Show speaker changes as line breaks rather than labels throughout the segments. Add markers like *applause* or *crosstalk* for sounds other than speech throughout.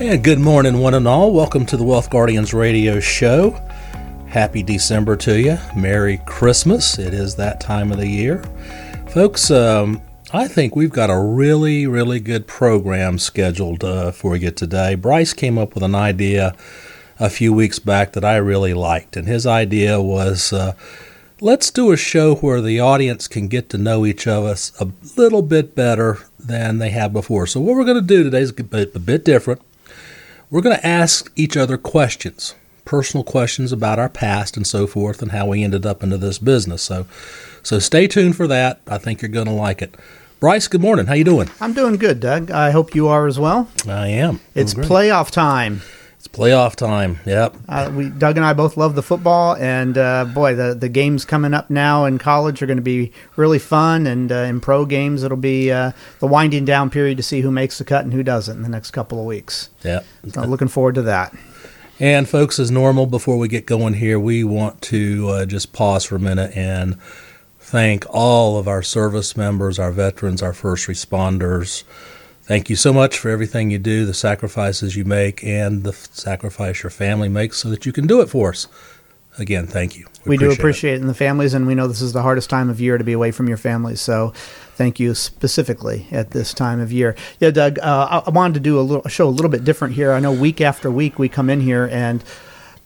And good morning, one and all. Welcome to the Wealth Guardians radio show. Happy December to you. Merry Christmas. It is that time of the year. Folks, um, I think we've got a really, really good program scheduled uh, for you today. Bryce came up with an idea a few weeks back that I really liked, and his idea was uh, let's do a show where the audience can get to know each of us a little bit better than they have before. So, what we're going to do today is a bit different. We're going to ask each other questions, personal questions about our past and so forth, and how we ended up into this business. So, so stay tuned for that. I think you're going to like it. Bryce, good morning. How you doing?
I'm doing good, Doug. I hope you are as well.
I am.
It's playoff time.
Playoff time. Yep.
Uh, we Doug and I both love the football, and uh, boy, the the games coming up now in college are going to be really fun, and uh, in pro games it'll be uh, the winding down period to see who makes the cut and who doesn't in the next couple of weeks.
Yeah.
So looking forward to that.
And folks, as normal, before we get going here, we want to uh, just pause for a minute and thank all of our service members, our veterans, our first responders Thank you so much for everything you do, the sacrifices you make, and the sacrifice your family makes so that you can do it for us. Again, thank you.
We, we do appreciate it. it in the families, and we know this is the hardest time of year to be away from your families. So, thank you specifically at this time of year. Yeah, Doug, uh, I, I wanted to do a little a show a little bit different here. I know week after week we come in here and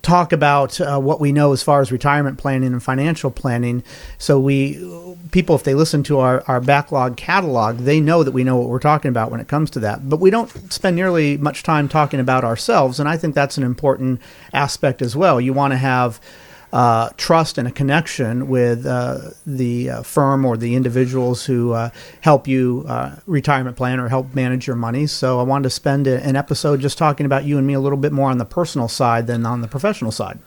talk about uh, what we know as far as retirement planning and financial planning. So we people, if they listen to our, our backlog catalog, they know that we know what we're talking about when it comes to that. But we don't spend nearly much time talking about ourselves, and I think that's an important aspect as well. You want to have uh, trust and a connection with uh, the uh, firm or the individuals who uh, help you uh, retirement plan or help manage your money. So I wanted to spend a, an episode just talking about you and me a little bit more on the personal side than on the professional side.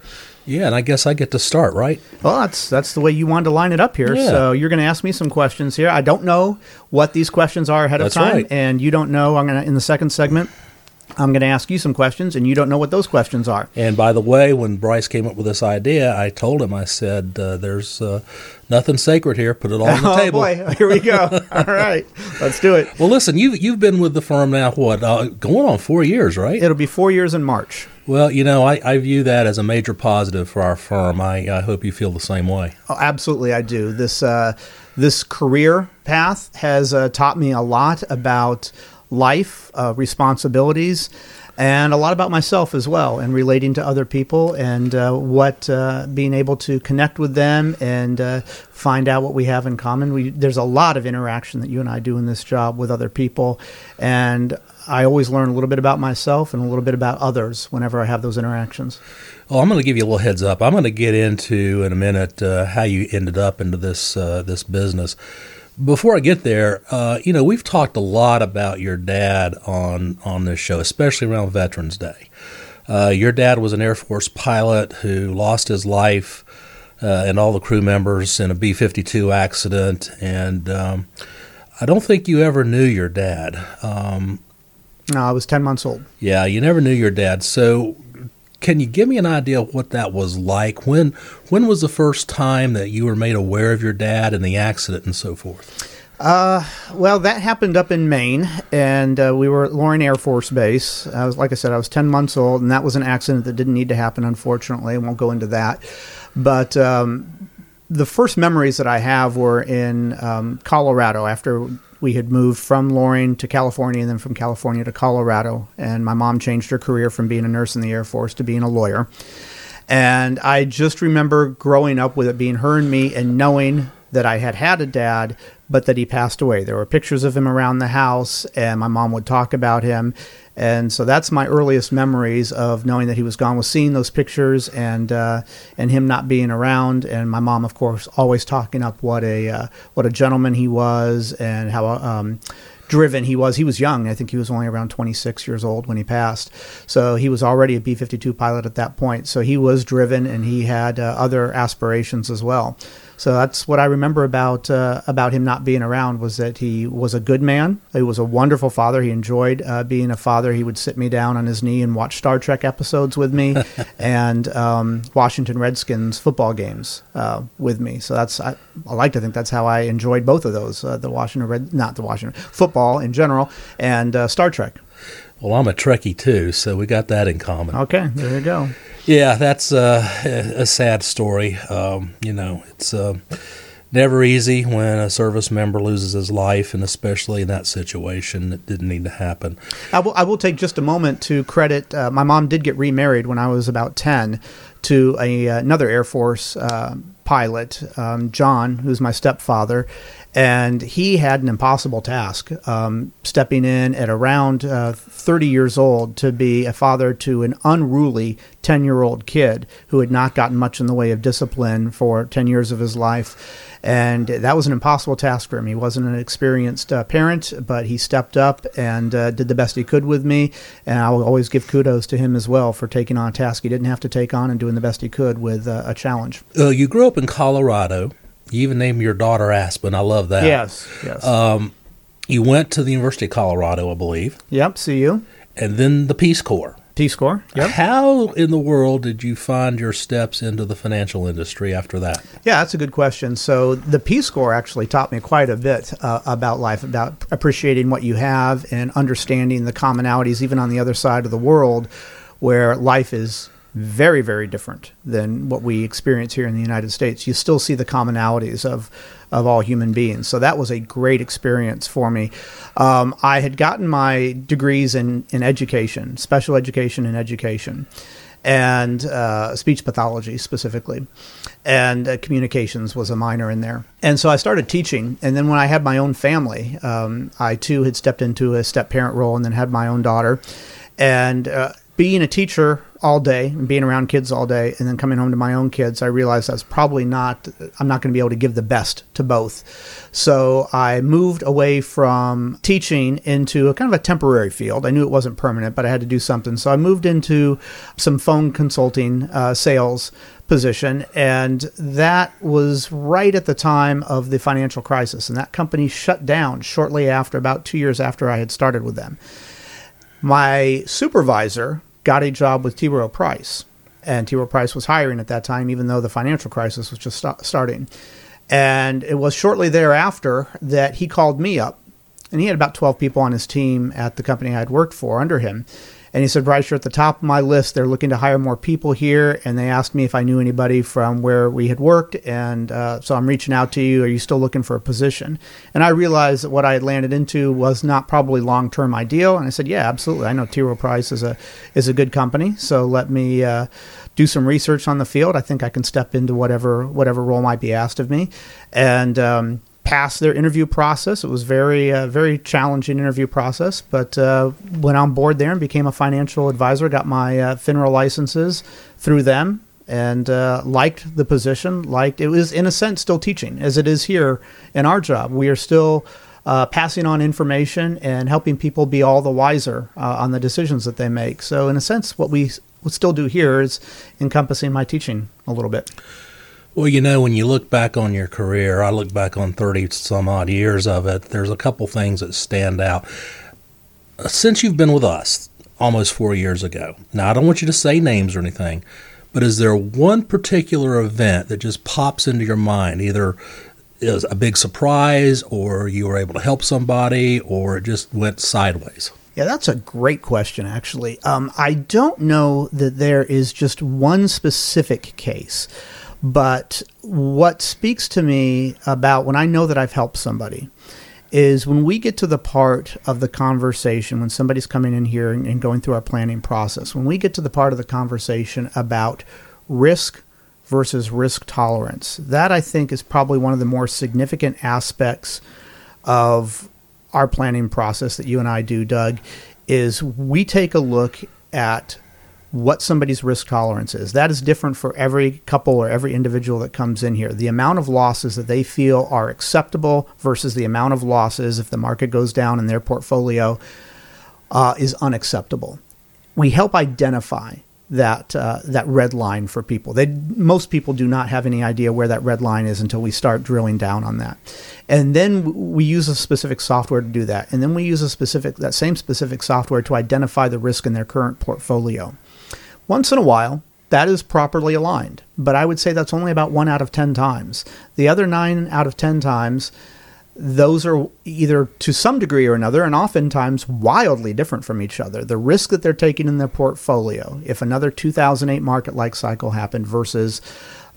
Yeah, and I guess I get to start, right?
Well, that's that's the way you wanted to line it up here. Yeah. So you're going to ask me some questions here. I don't know what these questions are ahead
that's
of time,
right.
and you don't know. I'm going to in the second segment. I'm going to ask you some questions, and you don't know what those questions are.
And by the way, when Bryce came up with this idea, I told him, I said, uh, "There's uh, nothing sacred here. Put it all on the *laughs*
oh,
table."
boy, *laughs* here we go. *laughs* all right, let's do it.
Well, listen, you you've been with the firm now what uh, going on four years, right?
It'll be four years in March.
Well, you know, I, I view that as a major positive for our firm. I, I hope you feel the same way.
Oh, absolutely, I do. This uh, this career path has uh, taught me a lot about life, uh, responsibilities, and a lot about myself as well, and relating to other people, and uh, what uh, being able to connect with them and uh, find out what we have in common. We, there's a lot of interaction that you and I do in this job with other people, and I always learn a little bit about myself and a little bit about others whenever I have those interactions.
Well, I'm going to give you a little heads up. I'm going to get into in a minute uh, how you ended up into this uh, this business before I get there, uh, you know, we've talked a lot about your dad on on this show, especially around Veterans Day. Uh, your dad was an Air Force pilot who lost his life uh, and all the crew members in a B 52 accident. And um, I don't think you ever knew your dad. Um,
no, I was 10 months old.
Yeah, you never knew your dad. So can you give me an idea of what that was like? When when was the first time that you were made aware of your dad and the accident and so forth?
Uh, well, that happened up in Maine, and uh, we were at Loring Air Force Base. I was, like I said, I was 10 months old, and that was an accident that didn't need to happen, unfortunately. I won't go into that. But um, the first memories that I have were in um, Colorado after we had moved from Loring to California and then from California to Colorado. And my mom changed her career from being a nurse in the Air Force to being a lawyer. And I just remember growing up with it being her and me and knowing that I had had a dad, but that he passed away. There were pictures of him around the house, and my mom would talk about him. And so that's my earliest memories of knowing that he was gone was seeing those pictures and uh, and him not being around. And my mom, of course, always talking up what a uh, what a gentleman he was and how um, driven he was. He was young. I think he was only around 26 years old when he passed. So he was already a B 52 pilot at that point. So he was driven and he had uh, other aspirations as well. So that's what I remember about uh, about him not being around was that he was a good man. He was a wonderful father. He enjoyed uh, being a father. He would sit me down on his knee and watch Star Trek episodes with me, *laughs* and um, Washington Redskins football games uh, with me. So that's I, I, like to think that's how I enjoyed both of those: uh, the Washington Red, not the Washington football in general, and uh, Star Trek.
Well, I'm a Trekkie too, so we got that in common.
Okay, there you go.
Yeah, that's uh, a sad story. Um, you know, it's uh, never easy when a service member loses his life, and especially in that situation, it didn't need to happen.
I will, I will take just a moment to credit. Uh, my mom did get remarried when I was about 10 to a, another Air Force uh, pilot, um, John, who's my stepfather. And he had an impossible task, um, stepping in at around uh, 30 years old to be a father to an unruly 10 year old kid who had not gotten much in the way of discipline for 10 years of his life. And that was an impossible task for him. He wasn't an experienced uh, parent, but he stepped up and uh, did the best he could with me. And I will always give kudos to him as well for taking on a task he didn't have to take on and doing the best he could with uh, a challenge.
Uh, you grew up in Colorado. You even named your daughter Aspen. I love that.
Yes, yes.
Um, you went to the University of Colorado, I believe,
yep, CU.
and then the Peace Corps.
Peace Corps. Yep.
How in the world did you find your steps into the financial industry after that?
Yeah, that's a good question. So the Peace Corps actually taught me quite a bit uh, about life, about appreciating what you have and understanding the commonalities, even on the other side of the world, where life is very, very different than what we experience here in the United States. You still see the commonalities of of all human beings. So that was a great experience for me. Um, I had gotten my degrees in in education, special education and education and uh, speech pathology specifically, and uh, communications was a minor in there. And so I started teaching. And then when I had my own family, um, I too had stepped into a step parent role and then had my own daughter. And uh, being a teacher all day and being around kids all day and then coming home to my own kids, I realized that's probably not, I'm not going to be able to give the best to both. So I moved away from teaching into a kind of a temporary field. I knew it wasn't permanent, but I had to do something. So I moved into some phone consulting uh, sales position. And that was right at the time of the financial crisis. And that company shut down shortly after, about two years after I had started with them. My supervisor got a job with T. Rowe Price, and T. Rowe Price was hiring at that time, even though the financial crisis was just sta- starting. And it was shortly thereafter that he called me up, and he had about 12 people on his team at the company I had worked for under him. And he said, Bryce, you're at the top of my list. They're looking to hire more people here. And they asked me if I knew anybody from where we had worked. And uh, so I'm reaching out to you. Are you still looking for a position? And I realized that what I had landed into was not probably long term ideal. And I said, Yeah, absolutely. I know T. Rowe Price is a, is a good company. So let me. Uh, do some research on the field. I think I can step into whatever whatever role might be asked of me, and um, passed their interview process. It was very uh, very challenging interview process, but uh, went on board there and became a financial advisor. Got my uh, FINRA licenses through them. And uh, liked the position. Liked it was in a sense still teaching, as it is here in our job. We are still uh, passing on information and helping people be all the wiser uh, on the decisions that they make. So, in a sense, what we still do here is encompassing my teaching a little bit.
Well, you know, when you look back on your career, I look back on 30 some odd years of it, there's a couple things that stand out. Since you've been with us almost four years ago, now I don't want you to say names or anything, but is there one particular event that just pops into your mind, either is a big surprise or you were able to help somebody or it just went sideways?
Yeah, that's a great question, actually. Um, I don't know that there is just one specific case, but what speaks to me about when I know that I've helped somebody is when we get to the part of the conversation, when somebody's coming in here and, and going through our planning process, when we get to the part of the conversation about risk versus risk tolerance, that I think is probably one of the more significant aspects of our planning process that you and I do, Doug, is we take a look at what somebody's risk tolerance is. That is different for every couple or every individual that comes in here. The amount of losses that they feel are acceptable versus the amount of losses if the market goes down in their portfolio uh, is unacceptable. We help identify that uh, that red line for people. They most people do not have any idea where that red line is until we start drilling down on that, and then we use a specific software to do that, and then we use a specific that same specific software to identify the risk in their current portfolio. Once in a while, that is properly aligned, but I would say that's only about one out of ten times. The other nine out of ten times those are either to some degree or another, and oftentimes wildly different from each other. The risk that they're taking in their portfolio, if another 2008 market like cycle happened versus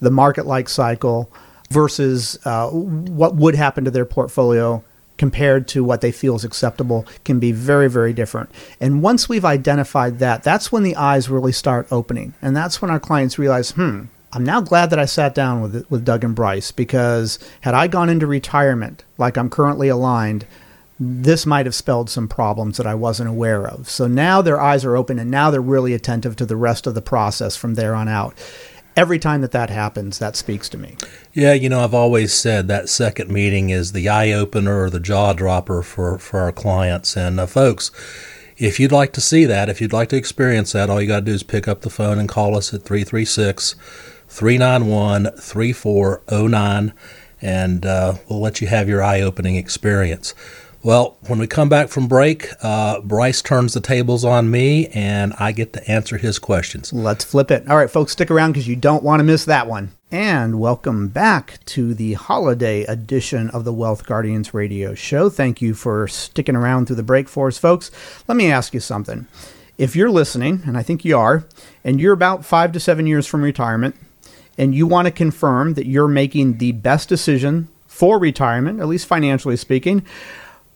the market like cycle versus uh, what would happen to their portfolio compared to what they feel is acceptable can be very, very different. And once we've identified that, that's when the eyes really start opening. And that's when our clients realize, hmm, I'm now glad that I sat down with with Doug and Bryce because had I gone into retirement like I'm currently aligned, this might have spelled some problems that I wasn't aware of. So now their eyes are open and now they're really attentive to the rest of the process from there on out every time that that happens, that speaks to me.
Yeah, you know, I've always said that second meeting is the eye opener or the jaw dropper for, for our clients. And uh, folks, if you'd like to see that, if you'd like to experience that, all you got to do is pick up the phone and call us at 336 391 3409, and uh, we'll let you have your eye opening experience. Well, when we come back from break, uh, Bryce turns the tables on me and I get to answer his questions.
Let's flip it. All right, folks, stick around because you don't want to miss that one. And welcome back to the holiday edition of the Wealth Guardians radio show. Thank you for sticking around through the break for us, folks. Let me ask you something. If you're listening, and I think you are, and you're about five to seven years from retirement, and you want to confirm that you're making the best decision for retirement, at least financially speaking,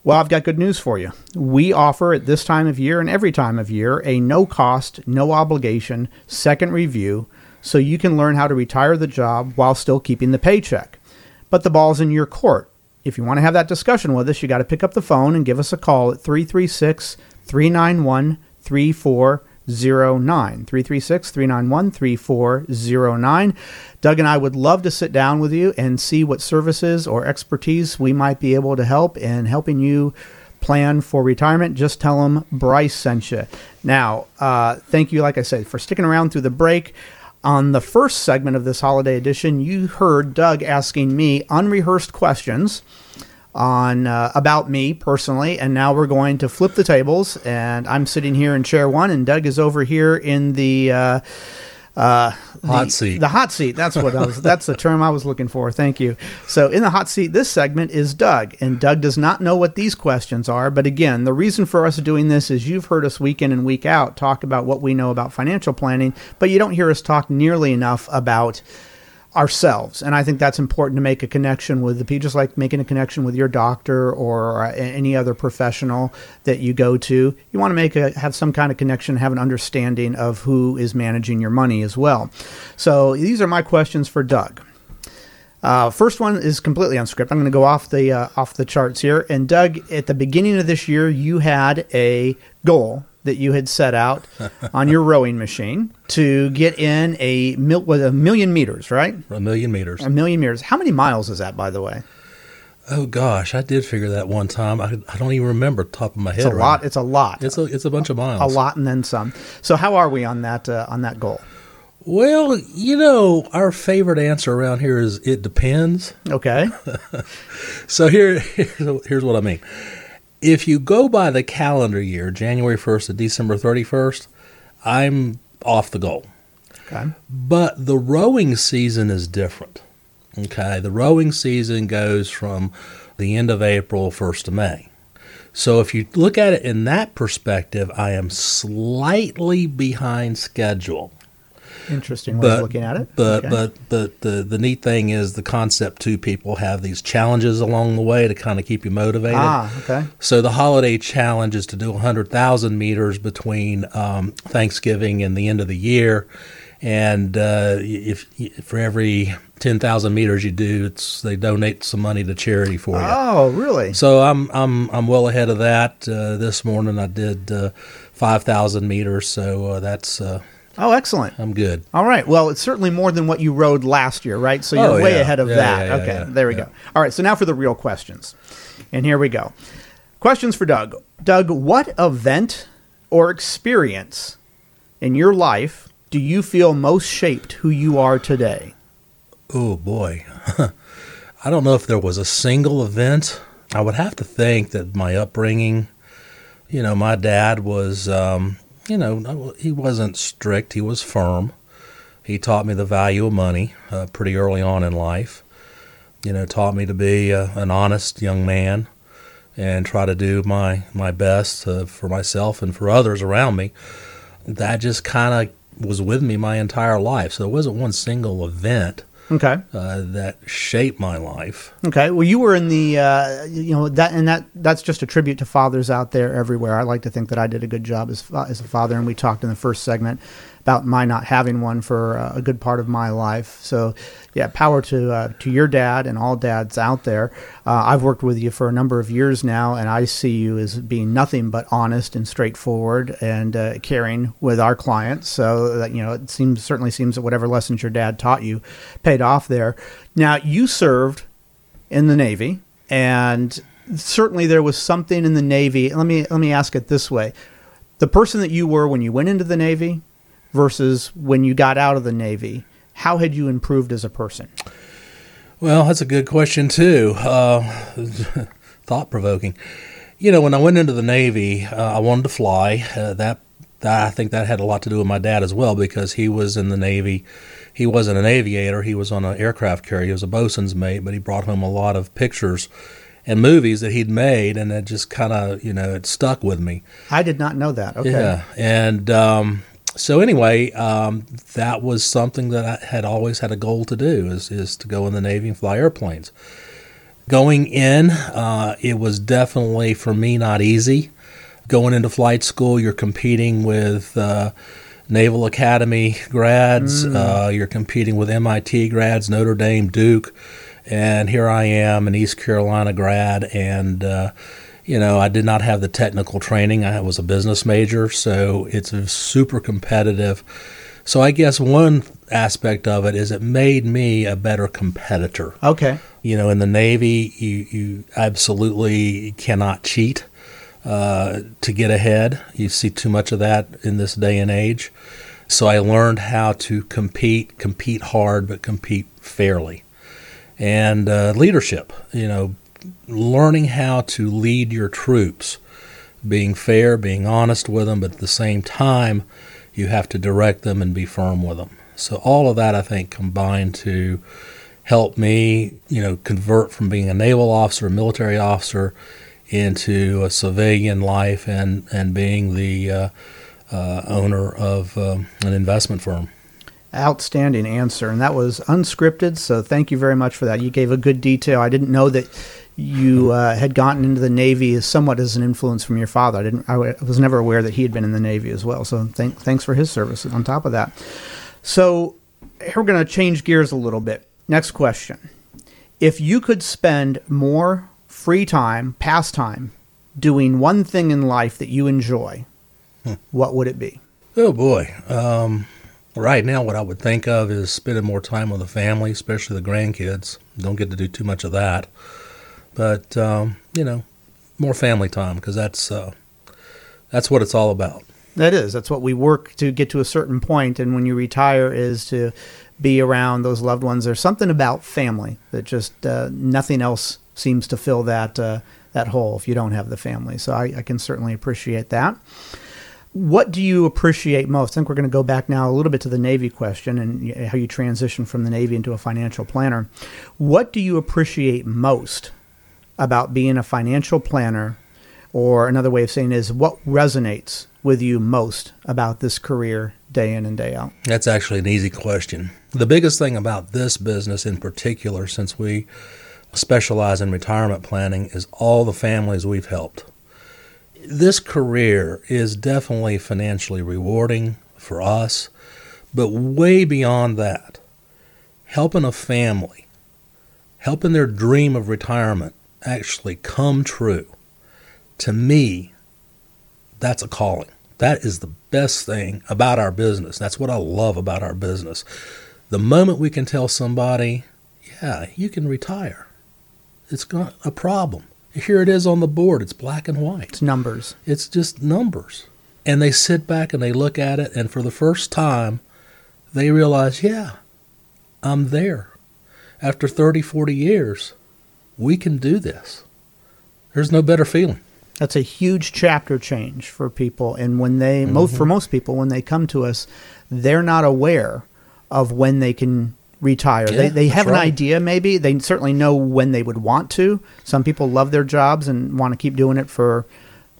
well, I've got good news for you. We offer at this time of year and every time of year a no cost, no obligation second review so you can learn how to retire the job while still keeping the paycheck. But the ball's in your court. If you want to have that discussion with us, you got to pick up the phone and give us a call at 336 391 3409. 336 391 3409. Doug and I would love to sit down with you and see what services or expertise we might be able to help in helping you plan for retirement. Just tell them Bryce sent you. Now, uh, thank you, like I said, for sticking around through the break. On the first segment of this holiday edition, you heard Doug asking me unrehearsed questions on uh, about me personally, and now we're going to flip the tables. And I'm sitting here in chair one, and Doug is over here in the. Uh,
uh, hot the, seat.
The hot seat. That's what I was. *laughs* that's the term I was looking for. Thank you. So in the hot seat, this segment is Doug, and Doug does not know what these questions are. But again, the reason for us doing this is you've heard us week in and week out talk about what we know about financial planning, but you don't hear us talk nearly enough about ourselves. And I think that's important to make a connection with the people, just like making a connection with your doctor or uh, any other professional that you go to. You want to make a have some kind of connection, have an understanding of who is managing your money as well. So these are my questions for Doug. Uh, first one is completely unscripted. I'm going to go off the uh, off the charts here. And Doug, at the beginning of this year, you had a goal that you had set out *laughs* on your rowing machine to get in a, mil- with a million meters, right?
A million meters.
A million meters. How many miles is that, by the way?
Oh gosh, I did figure that one time. I, I don't even remember top of my head.
It's a right lot. It's a lot.
It's a it's a bunch of miles.
A lot and then some. So how are we on that uh, on that goal?
Well, you know, our favorite answer around here is it depends.
Okay. *laughs*
so here here's, *laughs* here's what I mean if you go by the calendar year, January 1st to December 31st, I'm off the goal.
Okay.
But the rowing season is different. Okay. The rowing season goes from the end of April, 1st of May. So if you look at it in that perspective, I am slightly behind schedule.
Interesting way but, of looking at it.
But okay. but but the the neat thing is the concept too. People have these challenges along the way to kind of keep you motivated.
Ah, okay.
So the holiday challenge is to do hundred thousand meters between um, Thanksgiving and the end of the year, and uh, if, for every 10,000 meters you do, it's they donate some money to charity for you.
Oh, really?
So I'm I'm I'm well ahead of that. Uh, this morning I did uh, 5,000 meters, so uh, that's uh,
Oh, excellent.
I'm good.
All right. Well, it's certainly more than what you rode last year, right? So you're oh, way
yeah.
ahead of
yeah,
that.
Yeah,
okay. there we go. All right. So now for the real questions. And here we go. Questions for Doug. Doug, what event or experience in your life do you feel most shaped who you are today?
Oh, boy. *laughs* I don't know if there was a single event. I would have to think that my upbringing, you know, my dad was um, you know, he wasn't strict. He was firm. He taught me the value of money uh, pretty early on in life. you know, taught me to be a, an honest young man and try to do my my best uh, for myself and for others around me. That just kind of was with me my entire life. So it wasn't one single event
Okay.
uh, that shaped my life.
Okay. Well, you were in the, uh, you know, that and that that's just a tribute to fathers out there everywhere. I like to think that I did a good job as as a father, and we talked in the first segment about my not having one for uh, a good part of my life. So, yeah, power to uh, to your dad and all dads out there. Uh, I've worked with you for a number of years now, and I see you as being nothing but honest and straightforward and uh, caring with our clients. So that you know, it seems certainly seems that whatever lessons your dad taught you paid off there. Now, you served in the Navy, and certainly there was something in the Navy. Let me let me ask it this way: the person that you were when you went into the Navy versus when you got out of the Navy, how had you improved as a person?
Well, that's a good question too. Uh, *laughs* Thought provoking. You know, when I went into the Navy, uh, I wanted to fly. Uh, that, that I think that had a lot to do with my dad as well because he was in the Navy. He wasn't an aviator. He was on an aircraft carrier. He was a bosun's mate, but he brought home a lot of pictures and movies that he'd made, and it just kind of, you know, it stuck with me.
I did not know that. Okay.
Yeah, and um, so anyway, um, that was something that I had always had a goal to do is is to go in the Navy and fly airplanes. Going in, uh, it was definitely for me not easy. Going into flight school, you're competing with uh, Naval Academy grads, uh, you're competing with MIT grads, Notre Dame, Duke, and here I am, an East Carolina grad, and uh, you know, I did not have the technical training. I was a business major, so it's super competitive. So I guess one aspect of it is it made me a better competitor.
Okay.
You know, in the Navy, you, you absolutely cannot cheat uh, to get ahead. You see too much of that in this day and age. So I learned how to compete, compete hard, but compete fairly. And uh, leadership, you know, learning how to lead your troops, being fair, being honest with them, but at the same time, you have to direct them and be firm with them. So all of that, I think, combined to help me, you know, convert from being a naval officer, a military officer, into a civilian life and and being the uh, uh, owner of um, an investment firm.
Outstanding answer. And that was unscripted. So thank you very much for that. You gave a good detail. I didn't know that you uh, had gotten into the Navy somewhat as an influence from your father. I didn't. I was never aware that he had been in the Navy as well. So thank, thanks for his service on top of that. So we're going to change gears a little bit. Next question. If you could spend more free time, pastime, doing one thing in life that you enjoy, what would it be?
Oh boy. Um, right now, what I would think of is spending more time with the family, especially the grandkids. Don't get to do too much of that, but um, you know, more family time because that's uh, that's what it's all about.
That is. That's what we work to get to a certain point, and when you retire, is to be around those loved ones. There's something about family that just uh, nothing else seems to fill that uh, that hole if you don't have the family. So I, I can certainly appreciate that. What do you appreciate most? I think we're going to go back now a little bit to the Navy question and how you transition from the Navy into a financial planner. What do you appreciate most about being a financial planner? Or another way of saying is what resonates with you most about this career day in and day out?
That's actually an easy question. The biggest thing about this business in particular, since we specialize in retirement planning, is all the families we've helped. This career is definitely financially rewarding for us, but way beyond that, helping a family, helping their dream of retirement actually come true, to me, that's a calling. That is the best thing about our business. That's what I love about our business. The moment we can tell somebody, yeah, you can retire, it's not a problem. Here it is on the board. It's black and white.
It's numbers.
It's just numbers. And they sit back and they look at it, and for the first time, they realize, yeah, I'm there. After 30, 40 years, we can do this. There's no better feeling.
That's a huge chapter change for people. And when they, most mm-hmm. for most people, when they come to us, they're not aware of when they can retire.
Yeah,
they they have an idea maybe. They certainly know when they would want to. Some people love their jobs and want to keep doing it for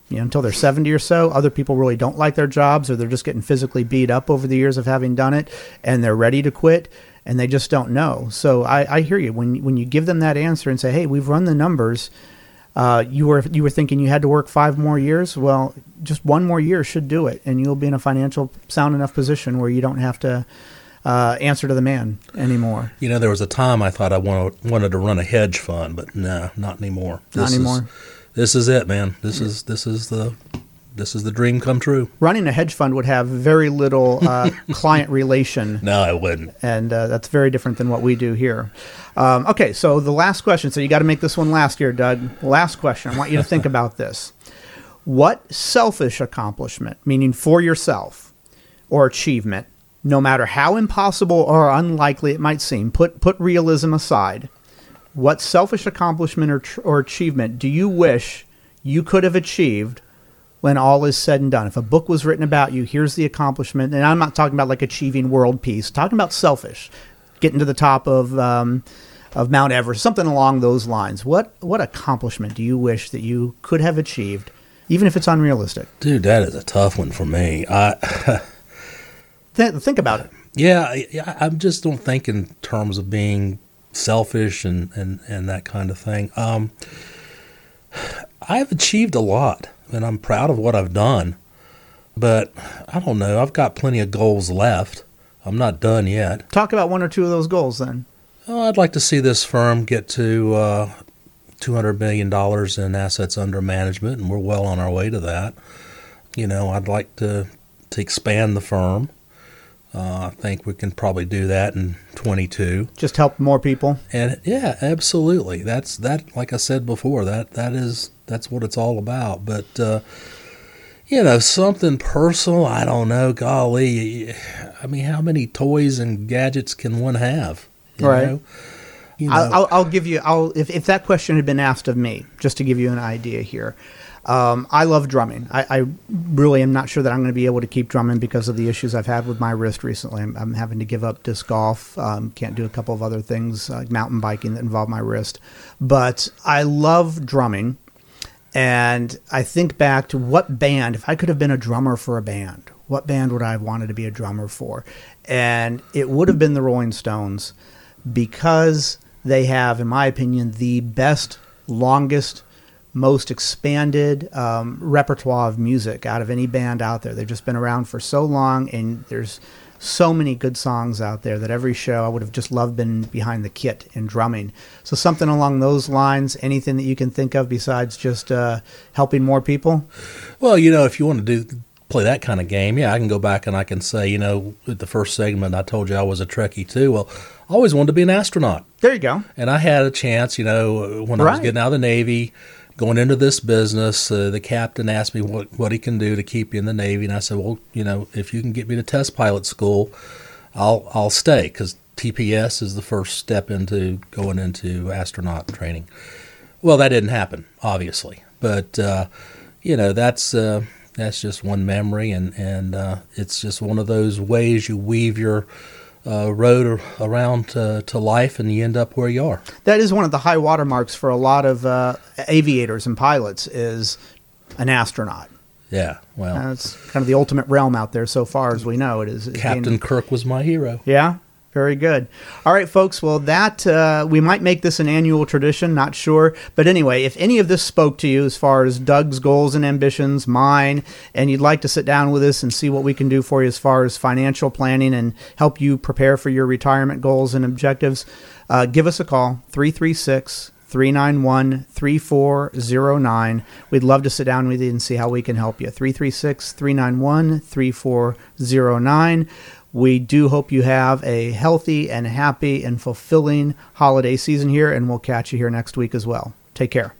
you know until they're 70 or so. Other people really don't like their jobs or they're just getting physically beat up over the years of having done it and they're ready to quit and they just don't know. So I, I hear you when when you give them that answer and say, "Hey, we've run the numbers." Uh, you were you were thinking you had to work five more years. Well, just one more year should do it, and you'll be in a financial sound enough position where you don't have to uh, answer to the man anymore.
You know, there was a time I thought I wanted, wanted to run a hedge fund, but no, not anymore.
Not
This is-
anymore.
this is it, man. This is this is the this is the dream come true.
Running a hedge fund would have very little uh, *laughs* client relation,
No, I wouldn't.
and uh, that's very different than what we do here. Um, okay, so the last question. So you got to make this one last here, Doug. Last question. I want you to think *laughs* about this. What selfish accomplishment, meaning for yourself, or achievement, no matter how impossible or unlikely it might seem, put put realism aside. What selfish accomplishment or, tr- or achievement do you wish you could have achieved when all is said and done? If a book was written about you, here's the accomplishment. And I'm not talking about like achieving world peace. talking about selfish, getting to the top of um, of Mount Everest, something along those lines. What what accomplishment do you wish that you could have achieved, even if it's unrealistic?
Dude, that is a tough one for me. I *laughs*
Th- think about it.
yeah, I, I just don't think in terms of being selfish and and and that kind of thing. Um, I've achieved a lot, and I'm proud of what I've done. But I don't know. I've got plenty of goals left. I'm not done yet.
Talk about one or two of those goals then.
Oh, I'd like to see this firm get to uh, $200 million in assets under management, and we're well on our way to that. You know, I'd like to, to expand the firm. Uh, I think we can probably do that in 22.
Just help more people.
And yeah, absolutely. That's that. Like I said before, that that is that's what it's all about. But uh, you know, something personal. I don't know. Golly, I mean, how many toys and gadgets can one have? You
Right.
Know? You know,
I'll, I'll, I'll give you. I'll if, if that question had been asked of me, just to give you an idea here. Um, I love drumming. I, I really am not sure that I'm going to be able to keep drumming because of the issues I've had with my wrist recently. I'm, I'm having to give up disc golf. Um, can't do a couple of other things like mountain biking that involve my wrist. But I love drumming, and I think back to what band. If I could have been a drummer for a band, what band would I have wanted to be a drummer for? And it would have been the Rolling Stones because they have, in my opinion, the best, longest, most expanded um, repertoire of music out of any band out there. They've just been around for so long, and there's so many good songs out there that every show I would have just loved being behind the kit and drumming. So something along those lines. Anything that you can think of besides just uh, helping more people?
well, you know, if you want to do play that kind of game, yeah, I can go back and I can say, you know, at the first segment, I told you I was a Trekkie too. Well, I always wanted to be an astronaut.
There you go.
And I had a chance, you know, when I was getting out of the Navy, going into this business. Uh, the captain asked me what, what he can do to keep you in the Navy, and I said, well, you know, if you can get me to test pilot school, I'll I'll stay because TPS is the first step into going into astronaut training. Well, that didn't happen, obviously, but uh, you know that's uh, that's just one memory, and and uh, it's just one of those ways you weave your uh, road ar- around to, to life, and you end up where you are.
That is one of the high watermarks for a lot of uh, aviators and pilots is an astronaut.
Yeah, well,
That's kind of the ultimate realm out there so far as we know. It is is being-
Captain Kirk was my hero.
Yeah, very good. All right, folks. Well, that uh, we might make this an annual tradition. Not sure, but anyway, if any of this spoke to you as far as Doug's goals and ambitions, mine, and you'd like to sit down with us and see what we can do for you as far as financial planning and help you prepare for your retirement goals and objectives, uh, give us a call 336 391 3409. We'd love to sit down with you and see how we can help you. 336 391 3409. We do hope you have a healthy and happy and fulfilling holiday season here, and we'll catch you here next week as well. Take care.